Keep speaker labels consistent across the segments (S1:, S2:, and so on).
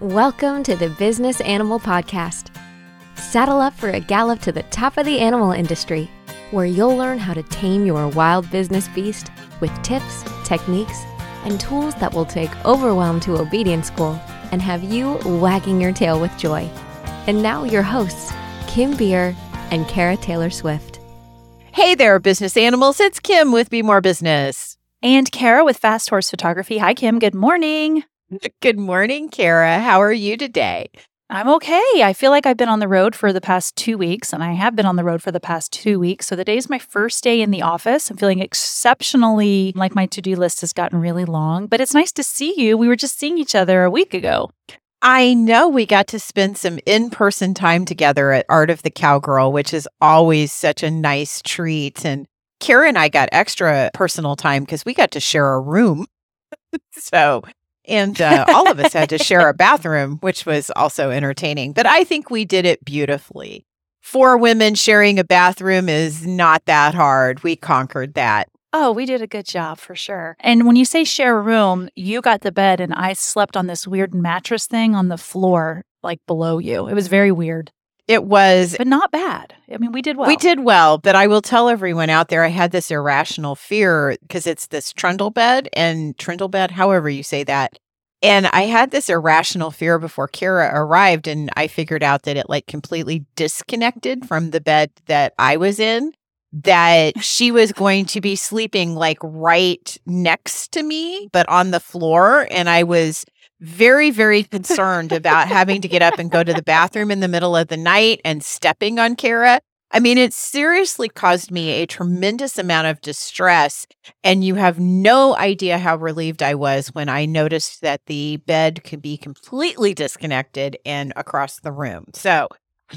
S1: Welcome to the Business Animal Podcast. Saddle up for a gallop to the top of the animal industry, where you'll learn how to tame your wild business beast with tips, techniques, and tools that will take overwhelm to obedience school and have you wagging your tail with joy. And now, your hosts, Kim Beer and Cara Taylor Swift.
S2: Hey there, business animals. It's Kim with Be More Business.
S3: And Cara with Fast Horse Photography. Hi, Kim. Good morning.
S2: Good morning, Cara. How are you today?
S3: I'm okay. I feel like I've been on the road for the past two weeks, and I have been on the road for the past two weeks. So today's my first day in the office. I'm feeling exceptionally like my to do list has gotten really long, but it's nice to see you. We were just seeing each other a week ago.
S2: I know we got to spend some in person time together at Art of the Cowgirl, which is always such a nice treat. And Cara and I got extra personal time because we got to share a room. so and uh, all of us had to share a bathroom, which was also entertaining. But I think we did it beautifully. Four women sharing a bathroom is not that hard. We conquered that.
S3: Oh, we did a good job for sure. And when you say share a room, you got the bed and I slept on this weird mattress thing on the floor, like below you. It was very weird.
S2: It was,
S3: but not bad. I mean, we did well.
S2: We did well, but I will tell everyone out there I had this irrational fear because it's this trundle bed and trundle bed, however you say that. And I had this irrational fear before Cara arrived, and I figured out that it like completely disconnected from the bed that I was in, that she was going to be sleeping like right next to me, but on the floor. And I was very, very concerned about having to get up and go to the bathroom in the middle of the night and stepping on Cara. I mean, it seriously caused me a tremendous amount of distress. And you have no idea how relieved I was when I noticed that the bed could be completely disconnected and across the room. So,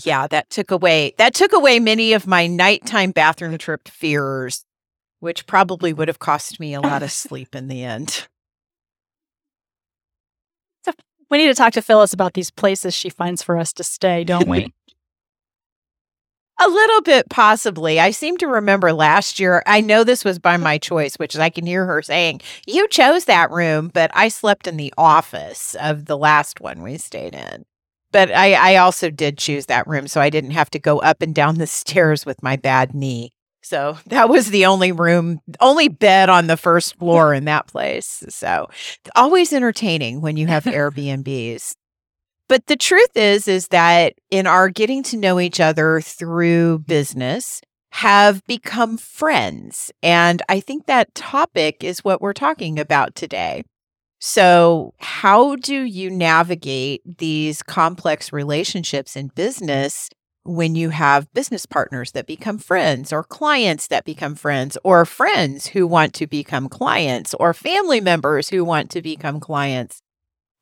S2: yeah, that took away that took away many of my nighttime bathroom trip fears, which probably would have cost me a lot of sleep in the end.
S3: We need to talk to Phyllis about these places she finds for us to stay, don't we?
S2: A little bit, possibly. I seem to remember last year. I know this was by my choice, which is I can hear her saying, You chose that room, but I slept in the office of the last one we stayed in. But I, I also did choose that room, so I didn't have to go up and down the stairs with my bad knee. So that was the only room, only bed on the first floor in that place. So always entertaining when you have Airbnbs. But the truth is, is that in our getting to know each other through business, have become friends. And I think that topic is what we're talking about today. So, how do you navigate these complex relationships in business when you have business partners that become friends or clients that become friends or friends who want to become clients or family members who want to become clients.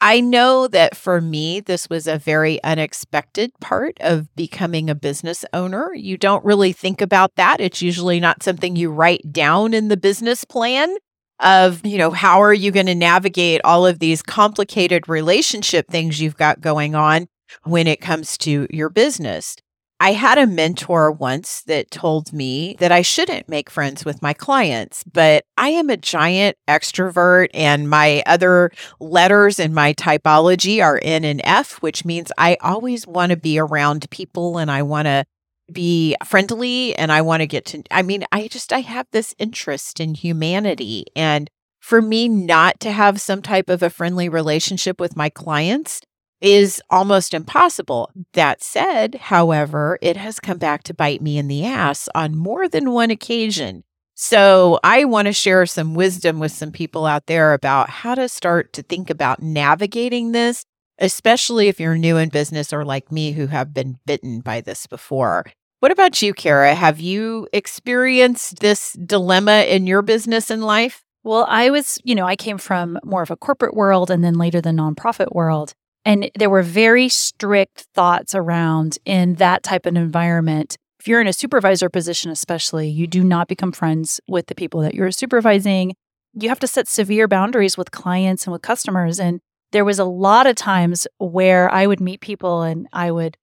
S2: I know that for me, this was a very unexpected part of becoming a business owner. You don't really think about that. It's usually not something you write down in the business plan of, you know, how are you going to navigate all of these complicated relationship things you've got going on when it comes to your business. I had a mentor once that told me that I shouldn't make friends with my clients, but I am a giant extrovert and my other letters in my typology are N and F, which means I always want to be around people and I want to be friendly and I want to get to I mean, I just I have this interest in humanity. And for me not to have some type of a friendly relationship with my clients is almost impossible. That said, however, it has come back to bite me in the ass on more than one occasion. So, I want to share some wisdom with some people out there about how to start to think about navigating this, especially if you're new in business or like me who have been bitten by this before. What about you, Cara? Have you experienced this dilemma in your business and life?
S3: Well, I was, you know, I came from more of a corporate world and then later the nonprofit world. And there were very strict thoughts around in that type of environment. If you're in a supervisor position, especially, you do not become friends with the people that you're supervising. You have to set severe boundaries with clients and with customers. And there was a lot of times where I would meet people and I would,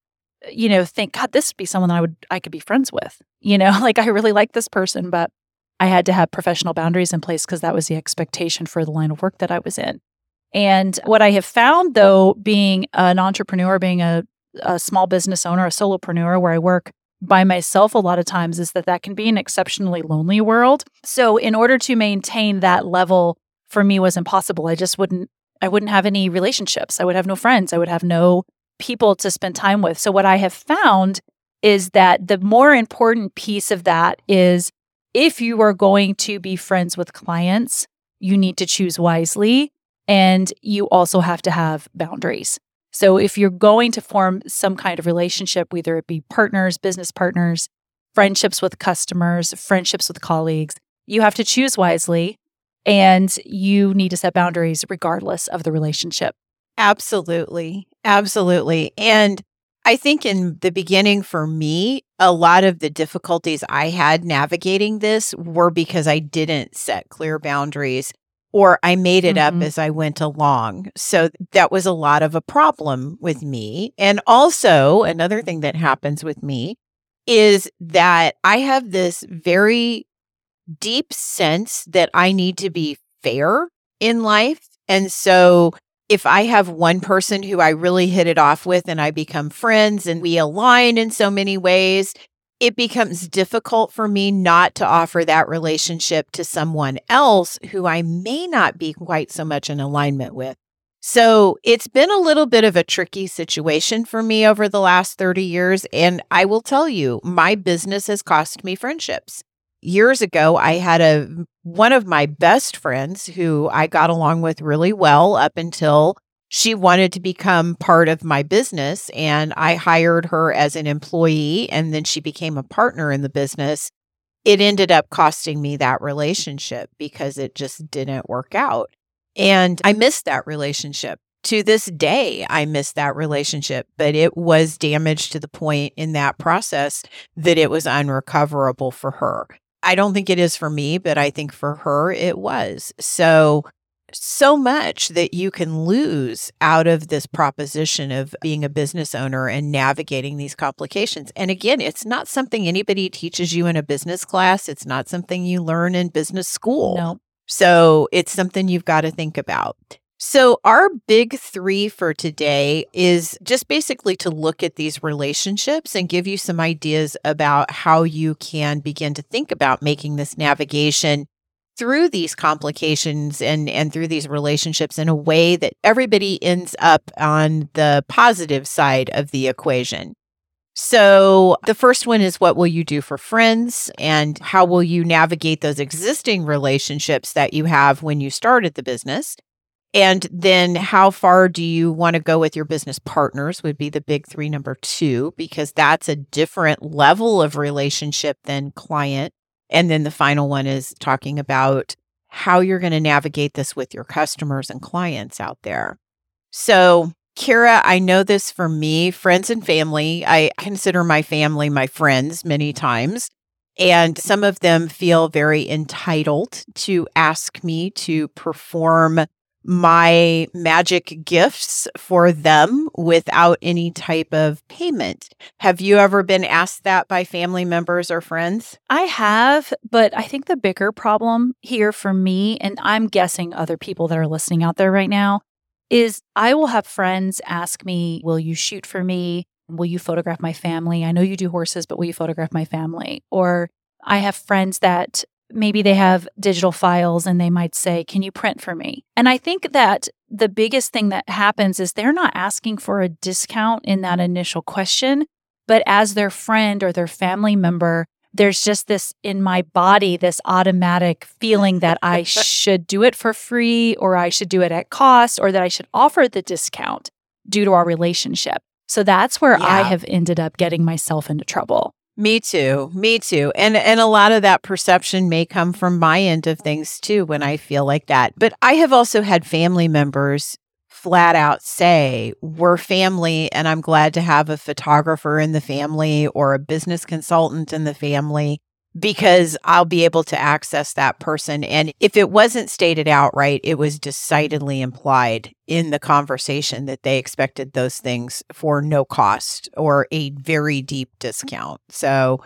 S3: you know, think, God, this would be someone I would I could be friends with. You know, like I really like this person, but I had to have professional boundaries in place because that was the expectation for the line of work that I was in. And what I have found, though, being an entrepreneur, being a, a small business owner, a solopreneur, where I work by myself a lot of times, is that that can be an exceptionally lonely world. So, in order to maintain that level, for me was impossible. I just wouldn't. I wouldn't have any relationships. I would have no friends. I would have no people to spend time with. So, what I have found is that the more important piece of that is if you are going to be friends with clients, you need to choose wisely and you also have to have boundaries. So, if you're going to form some kind of relationship, whether it be partners, business partners, friendships with customers, friendships with colleagues, you have to choose wisely and you need to set boundaries regardless of the relationship.
S2: Absolutely. Absolutely. And I think in the beginning for me, a lot of the difficulties I had navigating this were because I didn't set clear boundaries or I made it mm-hmm. up as I went along. So that was a lot of a problem with me. And also, another thing that happens with me is that I have this very deep sense that I need to be fair in life. And so if I have one person who I really hit it off with and I become friends and we align in so many ways, it becomes difficult for me not to offer that relationship to someone else who I may not be quite so much in alignment with. So it's been a little bit of a tricky situation for me over the last 30 years. And I will tell you, my business has cost me friendships years ago i had a one of my best friends who i got along with really well up until she wanted to become part of my business and i hired her as an employee and then she became a partner in the business it ended up costing me that relationship because it just didn't work out and i missed that relationship to this day, I miss that relationship, but it was damaged to the point in that process that it was unrecoverable for her. I don't think it is for me, but I think for her it was. So, so much that you can lose out of this proposition of being a business owner and navigating these complications. And again, it's not something anybody teaches you in a business class, it's not something you learn in business school.
S3: No.
S2: So, it's something you've got to think about. So, our big three for today is just basically to look at these relationships and give you some ideas about how you can begin to think about making this navigation through these complications and, and through these relationships in a way that everybody ends up on the positive side of the equation. So, the first one is what will you do for friends and how will you navigate those existing relationships that you have when you started the business? And then how far do you want to go with your business partners would be the big three, number two, because that's a different level of relationship than client. And then the final one is talking about how you're going to navigate this with your customers and clients out there. So, Cara, I know this for me, friends and family. I consider my family my friends many times. And some of them feel very entitled to ask me to perform my magic gifts for them without any type of payment. Have you ever been asked that by family members or friends?
S3: I have, but I think the bigger problem here for me, and I'm guessing other people that are listening out there right now, is I will have friends ask me, Will you shoot for me? Will you photograph my family? I know you do horses, but will you photograph my family? Or I have friends that maybe they have digital files and they might say, Can you print for me? And I think that the biggest thing that happens is they're not asking for a discount in that initial question, but as their friend or their family member, there's just this in my body, this automatic feeling that I should do it for free or I should do it at cost or that I should offer the discount due to our relationship. So that's where yeah. I have ended up getting myself into trouble.
S2: Me too. Me too. And and a lot of that perception may come from my end of things too when I feel like that. But I have also had family members flat out say, "We're family and I'm glad to have a photographer in the family or a business consultant in the family because I'll be able to access that person. And if it wasn't stated outright, it was decidedly implied in the conversation that they expected those things for no cost or a very deep discount. So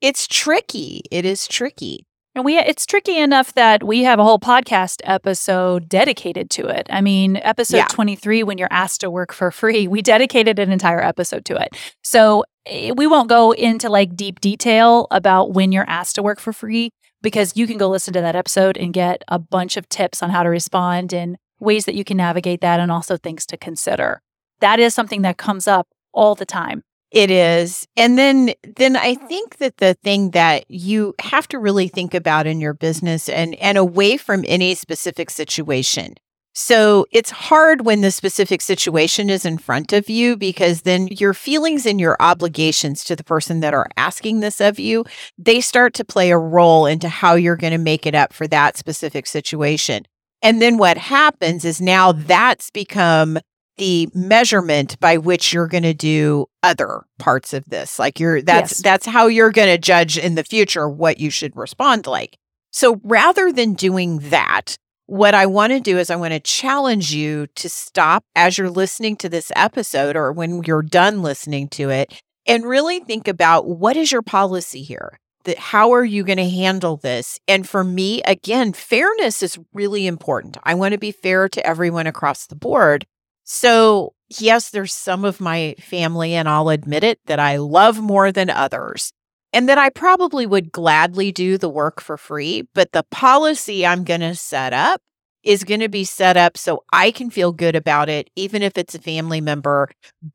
S2: it's tricky. It is tricky.
S3: And we it's tricky enough that we have a whole podcast episode dedicated to it. I mean, episode
S2: Yeah.
S3: 23 when you're asked to work for free, we dedicated an entire episode to it. So, Eh, we won't go into like deep detail about when you're asked to work for free because you can go listen to that episode and get a bunch of tips on how to respond and ways that you can navigate that and also things to consider. That is something that comes up all the time.
S2: It is. And then then I think that the thing that you have to really think about in your business and and away from any specific situation. So it's hard when the specific situation is in front of you because then your feelings and your obligations to the person that are asking this of you, they start to play a role into how you're going to make it up for that specific situation. And then what happens is now that's become the measurement by which you're going to do other parts of this like you're that's
S3: Yes.
S2: that's how you're going to judge in the future what you should respond like so rather than doing that what i want to do is i want to challenge you to stop as you're listening to this episode or when you're done listening to it and really think about what is your policy here? That how are you going to handle this? And for me again fairness is really important. I want to be fair to everyone across the board. So, yes, there's some of my family, and I'll admit it, that I love more than others, and that I probably would gladly do the work for free. But the policy I'm going to set up is going to be set up so I can feel good about it, even if it's a family member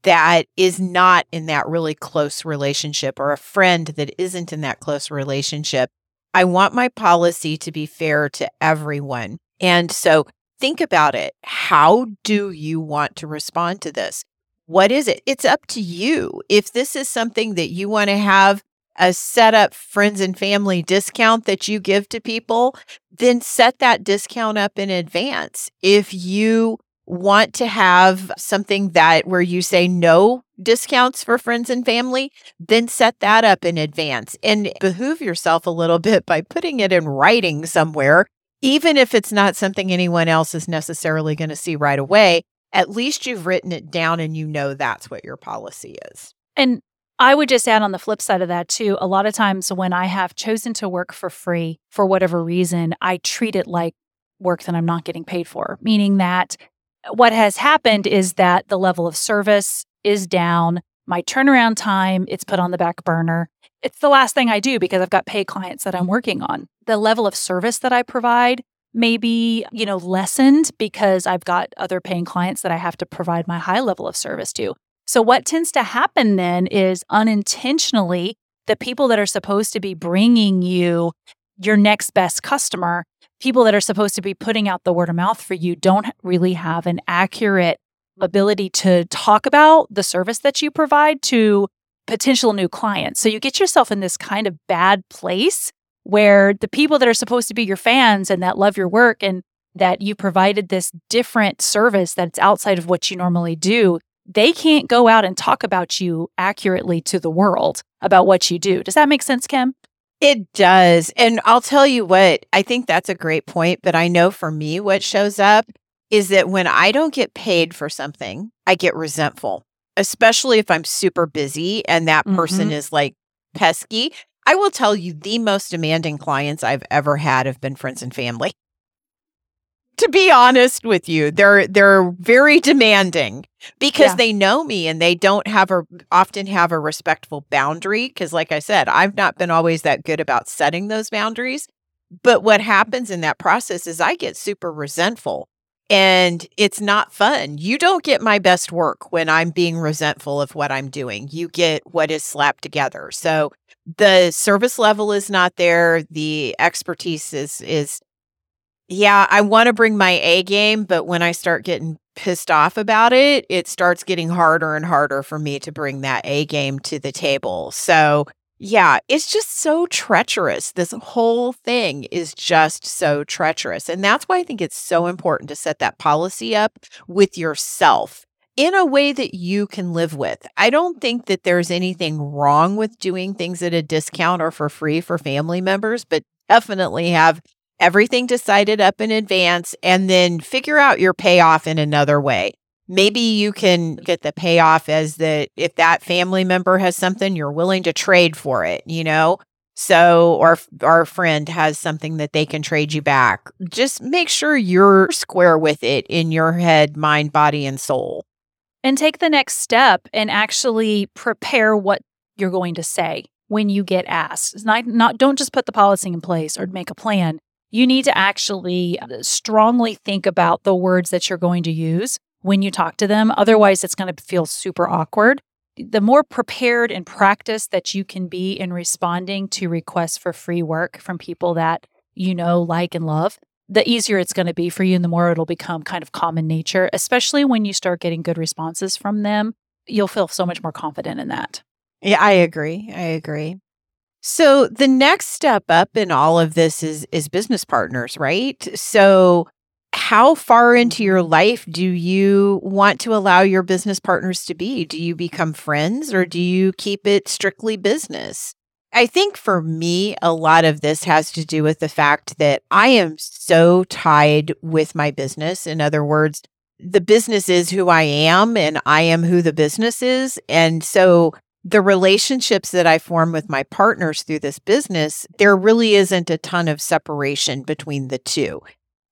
S2: that is not in that really close relationship or a friend that isn't in that close relationship. I want my policy to be fair to everyone. And so think about it. How do you want to respond to this? What is it? It's up to you. If this is something that you want to have a set up friends and family discount that you give to people, then set that discount up in advance. If you want to have something that where you say no discounts for friends and family, then set that up in advance and behoove yourself a little bit by putting it in writing somewhere even if it's not something anyone else is necessarily going to see right away, at least you've written it down and you know that's what your policy is.
S3: And I would just add on the flip side of that too, a lot of times when I have chosen to work for free for whatever reason, I treat it like work that I'm not getting paid for, meaning that what has happened is that the level of service is down, my turnaround time, it's put on the back burner. It's the last thing I do because I've got paid clients that I'm working on. The level of service that I provide may be, you know, lessened because I've got other paying clients that I have to provide my high level of service to. So, what tends to happen then is unintentionally, the people that are supposed to be bringing you your next best customer, people that are supposed to be putting out the word of mouth for you, don't really have an accurate ability to talk about the service that you provide to potential new clients. So, you get yourself in this kind of bad place where the people that are supposed to be your fans and that love your work and that you provided this different service that's outside of what you normally do, they can't go out and talk about you accurately to the world about what you do. Does that make sense, Kim?
S2: It does. And I'll tell you what, I think that's a great point. But I know for me, what shows up is that when I don't get paid for something, I get resentful, especially if I'm super busy and that person mm-hmm. is like pesky. I will tell you the most demanding clients I've ever had have been friends and family. To be honest with you, they're they're very demanding because
S3: Yeah.
S2: they know me and they don't have a often have a respectful boundary because like I said, I've not been always that good about setting those boundaries. But what happens in that process is I get super resentful and it's not fun. You don't get my best work when I'm being resentful of what I'm doing. You get what is slapped together. So the service level is not there. The expertise is is yeah, I want to bring my A game, but when I start getting pissed off about it, it starts getting harder and harder for me to bring that A game to the table. So, yeah, it's just so treacherous. This whole thing is just so treacherous. And that's why I think it's so important to set that policy up with yourself in a way that you can live with. I don't think that there's anything wrong with doing things at a discount or for free for family members, but definitely have everything decided up in advance and then figure out your payoff in another way. Maybe you can get the payoff as that if that family member has something, you're willing to trade for it, you know? So, or our friend has something that they can trade you back, just make sure you're square with it in your head, mind, body, and soul.
S3: And take the next step and actually prepare what you're going to say when you get asked. Not, not don't just put the policy in place or make a plan. You need to actually uh, strongly think about the words that you're going to use when you talk to them. Otherwise, it's going to feel super awkward the more prepared and practiced that you can be in responding to requests for free work from people that you know, like, and love, the easier it's going to be for you and the more it'll become kind of common nature, especially when you start getting good responses from them. You'll feel so much more confident in that.
S2: Yeah, I agree. I agree. So the next step up in all of this is is business partners, right? So how far into your life do you want to allow your business partners to be? Do you become friends or do you keep it strictly business? I think for me, a lot of this has to do with the fact that I am so tied with my business. In other words, the business is who I am and I am who the business is. And so the relationships that I form with my partners through this business, there really isn't a ton of separation between the two.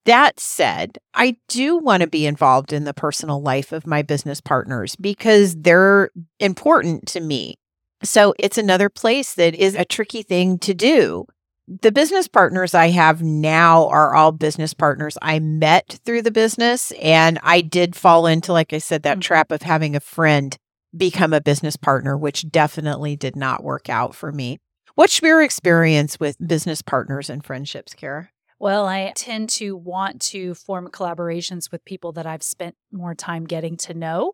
S2: That said, I do want to be involved in the personal life of my business partners because they're important to me. So it's another place that is a tricky thing to do. The business partners I have now are all business partners I met through the business. And I did fall into, like I said, that mm-hmm. trap of having a friend become a business partner, which definitely did not work out for me. What's your experience with business partners and friendships, Cara?
S3: Well, I tend to want to form collaborations with people that I've spent more time getting to know.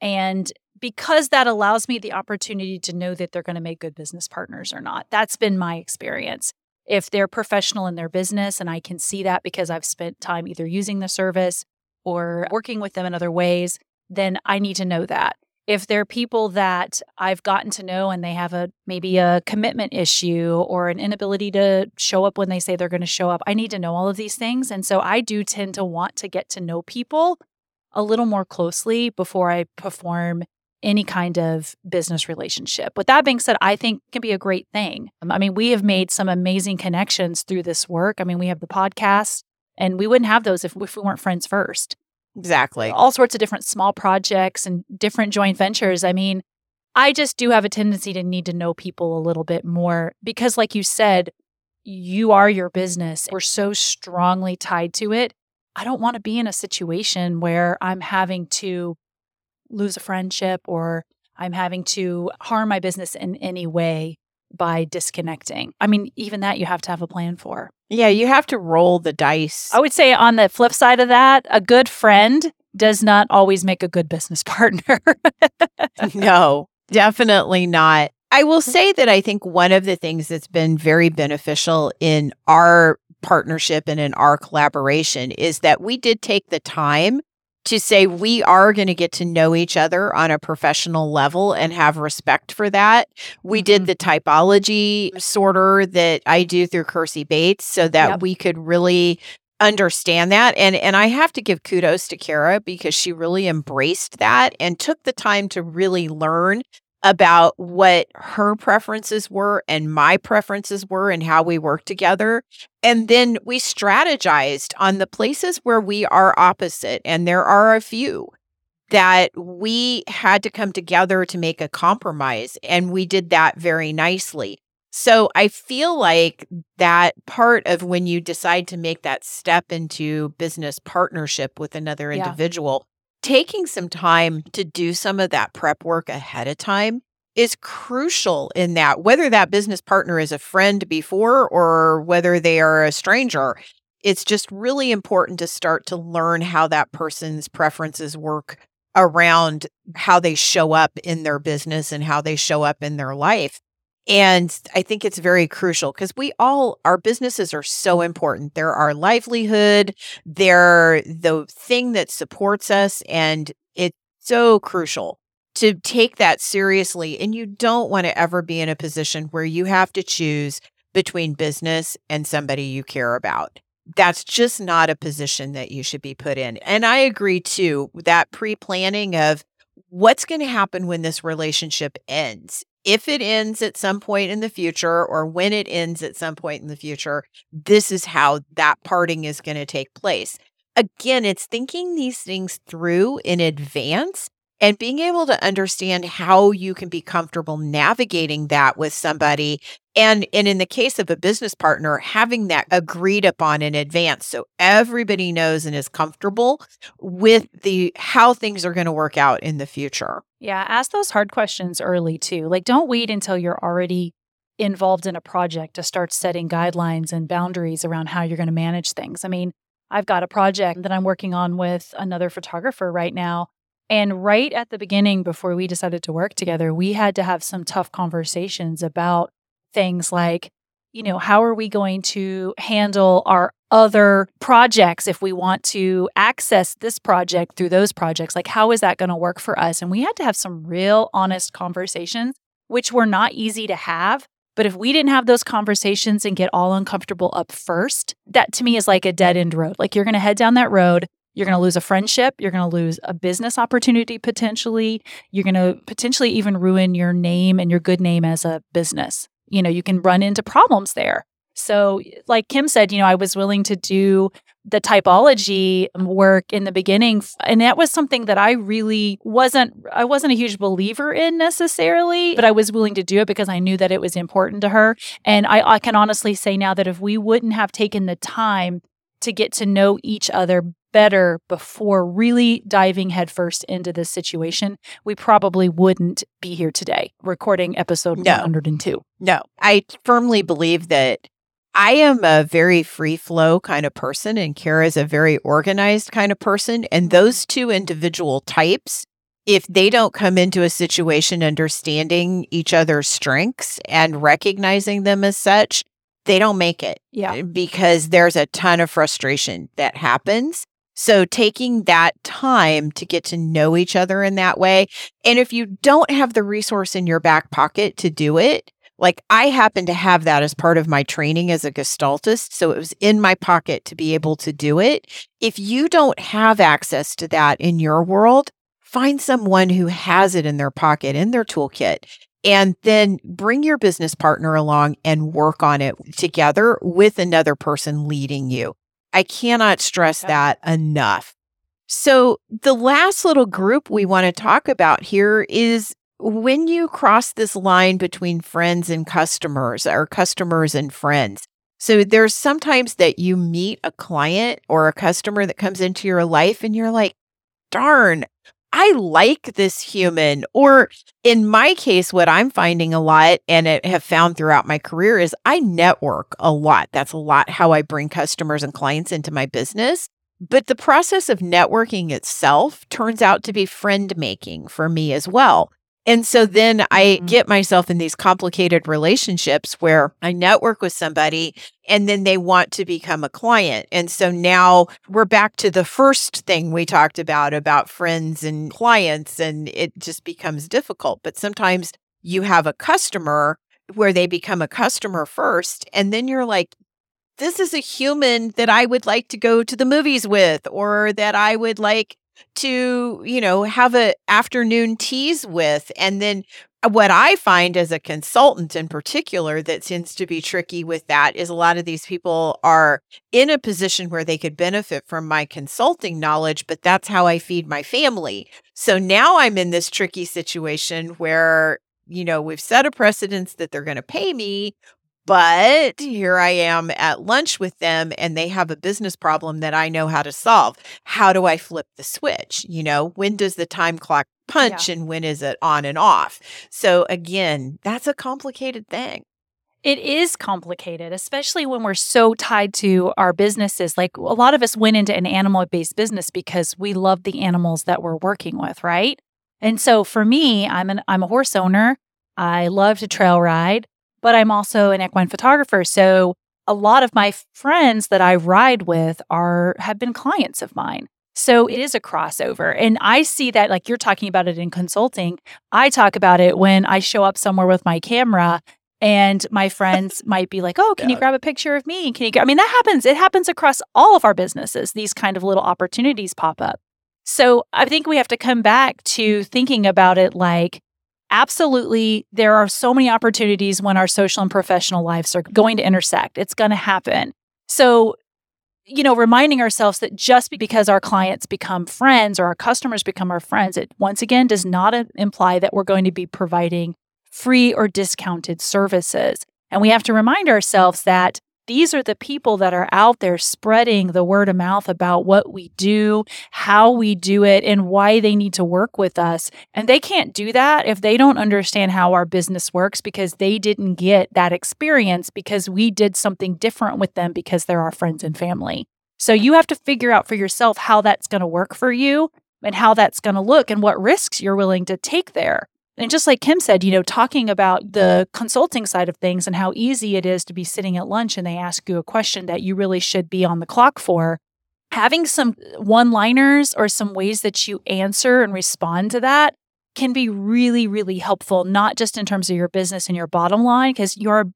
S3: And because that allows me the opportunity to know that they're going to make good business partners or not. That's been my experience. If they're professional in their business and I can see that because I've spent time either using the service or working with them in other ways, then I need to know that if they're people that I've gotten to know and they have a maybe a commitment issue or an inability to show up when they say they're going to show up, I need to know all of these things. And so I do tend to want to get to know people a little more closely before I perform any kind of business relationship. With that being said, I think can be a great thing. Um, I mean, we have made some amazing connections through this work. I mean, we have the podcast and we wouldn't have those if, if we weren't friends first.
S2: Exactly.
S3: All sorts of different small projects and different joint ventures. I mean, I just do have a tendency to need to know people a little bit more because, like you said, you are your business. We're so strongly tied to it. I don't want to be in a situation where I'm having to lose a friendship or I'm having to harm my business in any way by disconnecting. I mean, even that you have to have a plan for.
S2: Yeah, you have to roll the dice.
S3: I would say on the flip side of that, a good friend does not always make a good business partner.
S2: no, definitely not. I will say that I think one of the things that's been very beneficial in our partnership and in our collaboration is that we did take the time to say we are going to get to know each other on a professional level and have respect for that. We mm-hmm. did the typology sorter that I do through Keirsey Bates so that yep. we could really understand that and and I have to give kudos to Cara because she really embraced that and took the time to really learn about what her preferences were and my preferences were and how we work together. And then we strategized on the places where we are opposite. And there are a few that we had to come together to make a compromise. And we did that very nicely. So I feel like that part of when you decide to make that step into business partnership with another yeah. individual taking some time to do some of that prep work ahead of time is crucial in that, whether that business partner is a friend before or whether they are a stranger. It's just really important to start to learn how that person's preferences work around how they show up in their business and how they show up in their life. And I think it's very crucial because we all, our businesses are so important. They're our livelihood, they're the thing that supports us. And it's so crucial to take that seriously. And you don't want to ever be in a position where you have to choose between business and somebody you care about. That's just not a position that you should be put in. And I agree too, that pre planning of what's going to happen when this relationship ends if it ends at some point in the future or when it ends at some point in the future, this is how that parting is going to take place. Again, it's thinking these things through in advance and being able to understand how you can be comfortable navigating that with somebody and and in the case of a business partner having that agreed upon in advance so everybody knows and is comfortable with the how things are going to work out in the future.
S3: Yeah ask those hard questions early too like don't wait until you're already involved in a project to start setting guidelines and boundaries around how you're going to manage things. I mean i've got a project that i'm working on with another photographer right now and right at the beginning, before we decided to work together, we had to have some tough conversations about things like, you know, how are we going to handle our other projects if we want to access this project through those projects? Like, how is that going to work for us? And we had to have some real honest conversations, which were not easy to have. But if we didn't have those conversations and get all uncomfortable up first, that to me is like a dead end road. Like, you're going to head down that road you're going to lose a friendship. You're going to lose a business opportunity potentially. You're going to potentially even ruin your name and your good name as a business. You know, you can run into problems there. So, like Kim said, you know, I was willing to do the typology work in the beginning and that was something that I really wasn't I wasn't a huge believer in necessarily but I was willing to do it because I knew that it was important to her and I, I can honestly say now that if we wouldn't have taken the time to get to know each other better before really diving headfirst into this situation, we probably wouldn't be here today recording episode no. 102.
S2: No, I firmly believe that I am a very free flow kind of person, and Cara is a very organized kind of person. And those two individual types, if they don't come into a situation understanding each other's strengths and recognizing them as such, they don't make it.
S3: Yeah.
S2: Because there's a ton of frustration that happens. So taking that time to get to know each other in that way. And if you don't have the resource in your back pocket to do it, like I happen to have that as part of my training as a gestaltist. So it was in my pocket to be able to do it. If you don't have access to that in your world, find someone who has it in their pocket, in their toolkit, and then bring your business partner along and work on it together with another person leading you. I cannot stress that enough. So, the last little group we want to talk about here is when you cross this line between friends and customers or customers and friends. So, there's sometimes that you meet a client or a customer that comes into your life and you're like, darn, I like this human. Or in my case, what I'm finding a lot and I have found throughout my career is I network a lot. That's a lot how I bring customers and clients into my business. But the process of networking itself turns out to be friend making for me as well. And so then I mm-hmm. get myself in these complicated relationships where I network with somebody and then they want to become a client. And so now we're back to the first thing we talked about about friends and clients, and it just becomes difficult. But sometimes you have a customer where they become a customer first, and then you're like, this is a human that I would like to go to the movies with, or that I would like to, you know, have a afternoon teas with. And then uh, what I find as a consultant in particular that seems to be tricky with that is a lot of these people are in a position where they could benefit from my consulting knowledge, but that's how I feed my family. So now I'm in this tricky situation where you know, we've set a precedence that they're going to pay me, but mm. here I am at lunch with them and they have a business problem that I know how to solve. How do I flip the switch? You know, when does the time clock punch yeah. and when is it on and off? So again, that's a complicated thing.
S3: It is complicated, especially when we're so tied to our businesses. Like a lot of us went into an animal based business because we love the animals that we're working with, right? And so for me, I'm an I'm a horse owner. I love to trail ride but I'm also an equine photographer. So a lot of my friends that I ride with are have been clients of mine. So it is a crossover. And I see that like you're talking about it in consulting. I talk about it when I show up somewhere with my camera and my friends might be like, "Oh, can you grab a picture of me? Can you?" I mean, that happens. It happens across all of our businesses. These kind of little opportunities pop up. So I think we have to come back to thinking about it like absolutely, there are so many opportunities when our social and professional lives are going to intersect. It's going to happen. So, you know, reminding ourselves that just because our clients become friends or our customers become our friends, it once again does not uh, imply that we're going to be providing free or discounted services. And we have to remind ourselves that these are the people that are out there spreading the word of mouth about what we do, how we do it, and why they need to work with us. And they can't do that if they don't understand how our business works because they didn't get that experience because we did something different with them because they're our friends and family. So you have to figure out for yourself how that's going to work for you and how that's going to look and what risks you're willing to take there. And just like Kim said, you know, talking about the consulting side of things and how easy it is to be sitting at lunch and they ask you a question that you really should be on the clock for, having some one liners or some ways that you answer and respond to that can be really, really helpful, not just in terms of your business and your bottom line, because you're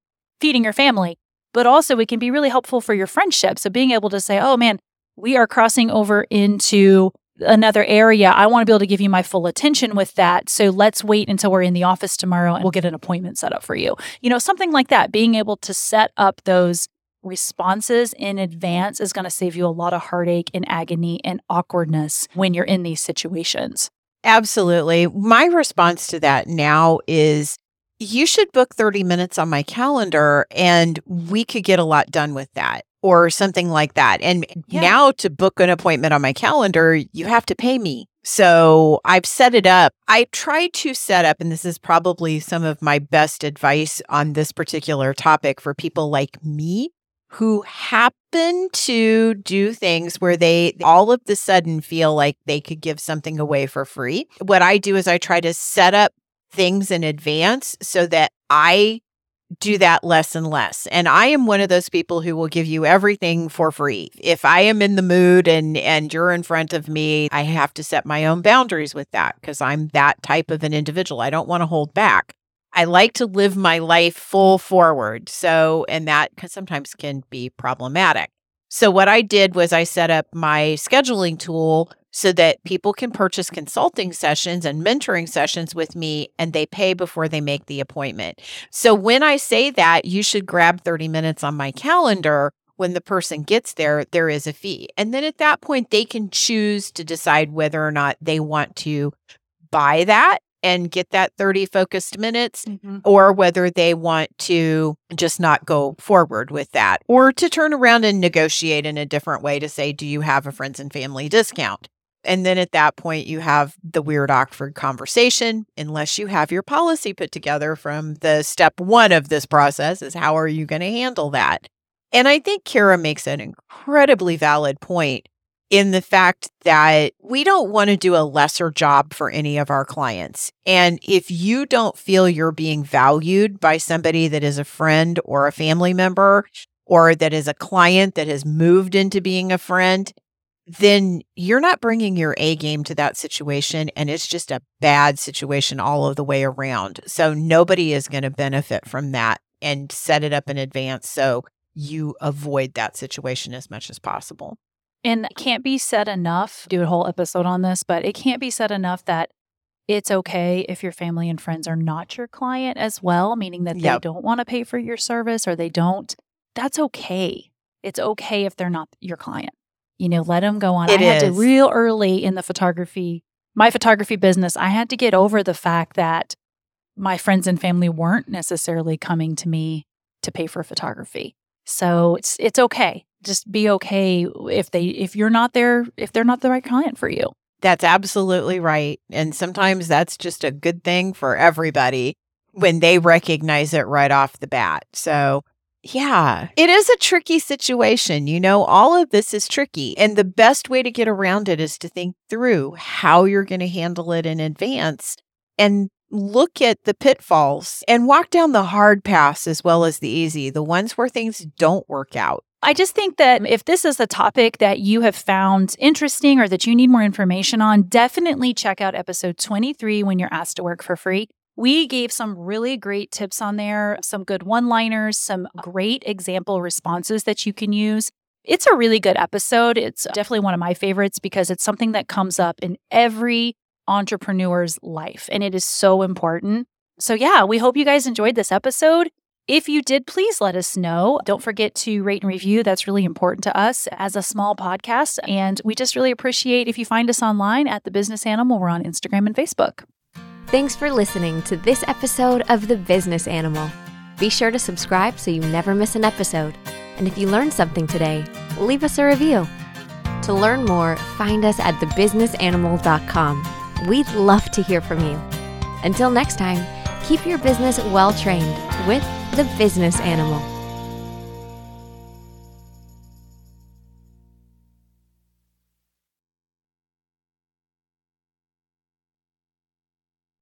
S3: feeding your family, but also it can be really helpful for your friendship. So being able to say, oh man, we are crossing over into another area, I want to be able to give you my full attention with that. So let's wait until we're in the office tomorrow and we'll get an appointment set up for you. You know, something like that, being able to set up those responses in advance is going to save you a lot of heartache and agony and awkwardness when you're in these situations.
S2: Absolutely. My response to that now is you should book 30 minutes on my calendar and we could get a lot done with that or something like that. And yeah. now to book an appointment on my calendar, you have to pay me. So I've set it up. I try to set up, and this is probably some of my best advice on this particular topic for people like me who happen to do things where they all of the sudden feel like they could give something away for free. What I do is I try to set up things in advance so that I do that less and less. And I am one of those people who will give you everything for free. If I am in the mood and and you're in front of me, I have to set my own boundaries with that because I'm that type of an individual. I don't want to hold back. I like to live my life full forward. So, and that sometimes can be problematic. So, what I did was I set up my scheduling tool so that people can purchase consulting sessions and mentoring sessions with me and they pay before they make the appointment. So when I say that, you should grab 30 minutes on my calendar. When the person gets there, there is a fee. And then at that point, they can choose to decide whether or not they want to buy that and get that 30 focused minutes mm-hmm. or whether they want to just not go forward with that or to turn around and negotiate in a different way to say, do you have a friends and family discount? And then at that point, you have the weird Oxford conversation, unless you have your policy put together from the step one of this process is how are you going to handle that? And I think Cara makes an incredibly valid point in the fact that we don't want to do a lesser job for any of our clients. And if you don't feel you're being valued by somebody that is a friend or a family member, or that is a client that has moved into being a friend, then you're not bringing your A game to that situation. And it's just a bad situation all of the way around. So nobody is going to benefit from that and set it up in advance so you avoid that situation as much as possible.
S3: And it can't be said enough, do a whole episode on this, but it can't be said enough that it's okay if your family and friends are not your client as well, meaning that yep. they don't want to pay for your service or they don't. That's okay. It's okay if they're not your client you know, let them go on.
S2: It
S3: I
S2: is.
S3: had to real early in the photography, my photography business, I had to get over the fact that my friends and family weren't necessarily coming to me to pay for photography. So it's it's okay. Just be okay if they if you're not there if they're not the right client for you.
S2: That's absolutely right. And sometimes that's just a good thing for everybody when they recognize it right off the bat. So yeah, it is a tricky situation. You know, all of this is tricky. And the best way to get around it is to think through how you're going to handle it in advance and look at the pitfalls and walk down the hard paths as well as the easy, the ones where things don't work out.
S3: I just think that if this is a topic that you have found interesting or that you need more information on, definitely check out episode 23 when you're asked to work for free. We gave some really great tips on there, some good one liners, some great example responses that you can use. It's a really good episode. It's definitely one of my favorites because it's something that comes up in every entrepreneur's life, and it is so important. So, yeah, we hope you guys enjoyed this episode. If you did, please let us know. Don't forget to rate and review. That's really important to us as a small podcast. And we just really appreciate if you find us online at The Business Animal. We're on Instagram and Facebook.
S1: Thanks for listening to this episode of The Business Animal. Be sure to subscribe so you never miss an episode. And if you learned something today, leave us a review. To learn more, find us at thebusinessanimal.com. We'd love to hear from you. Until next time, keep your business well trained with the business animal.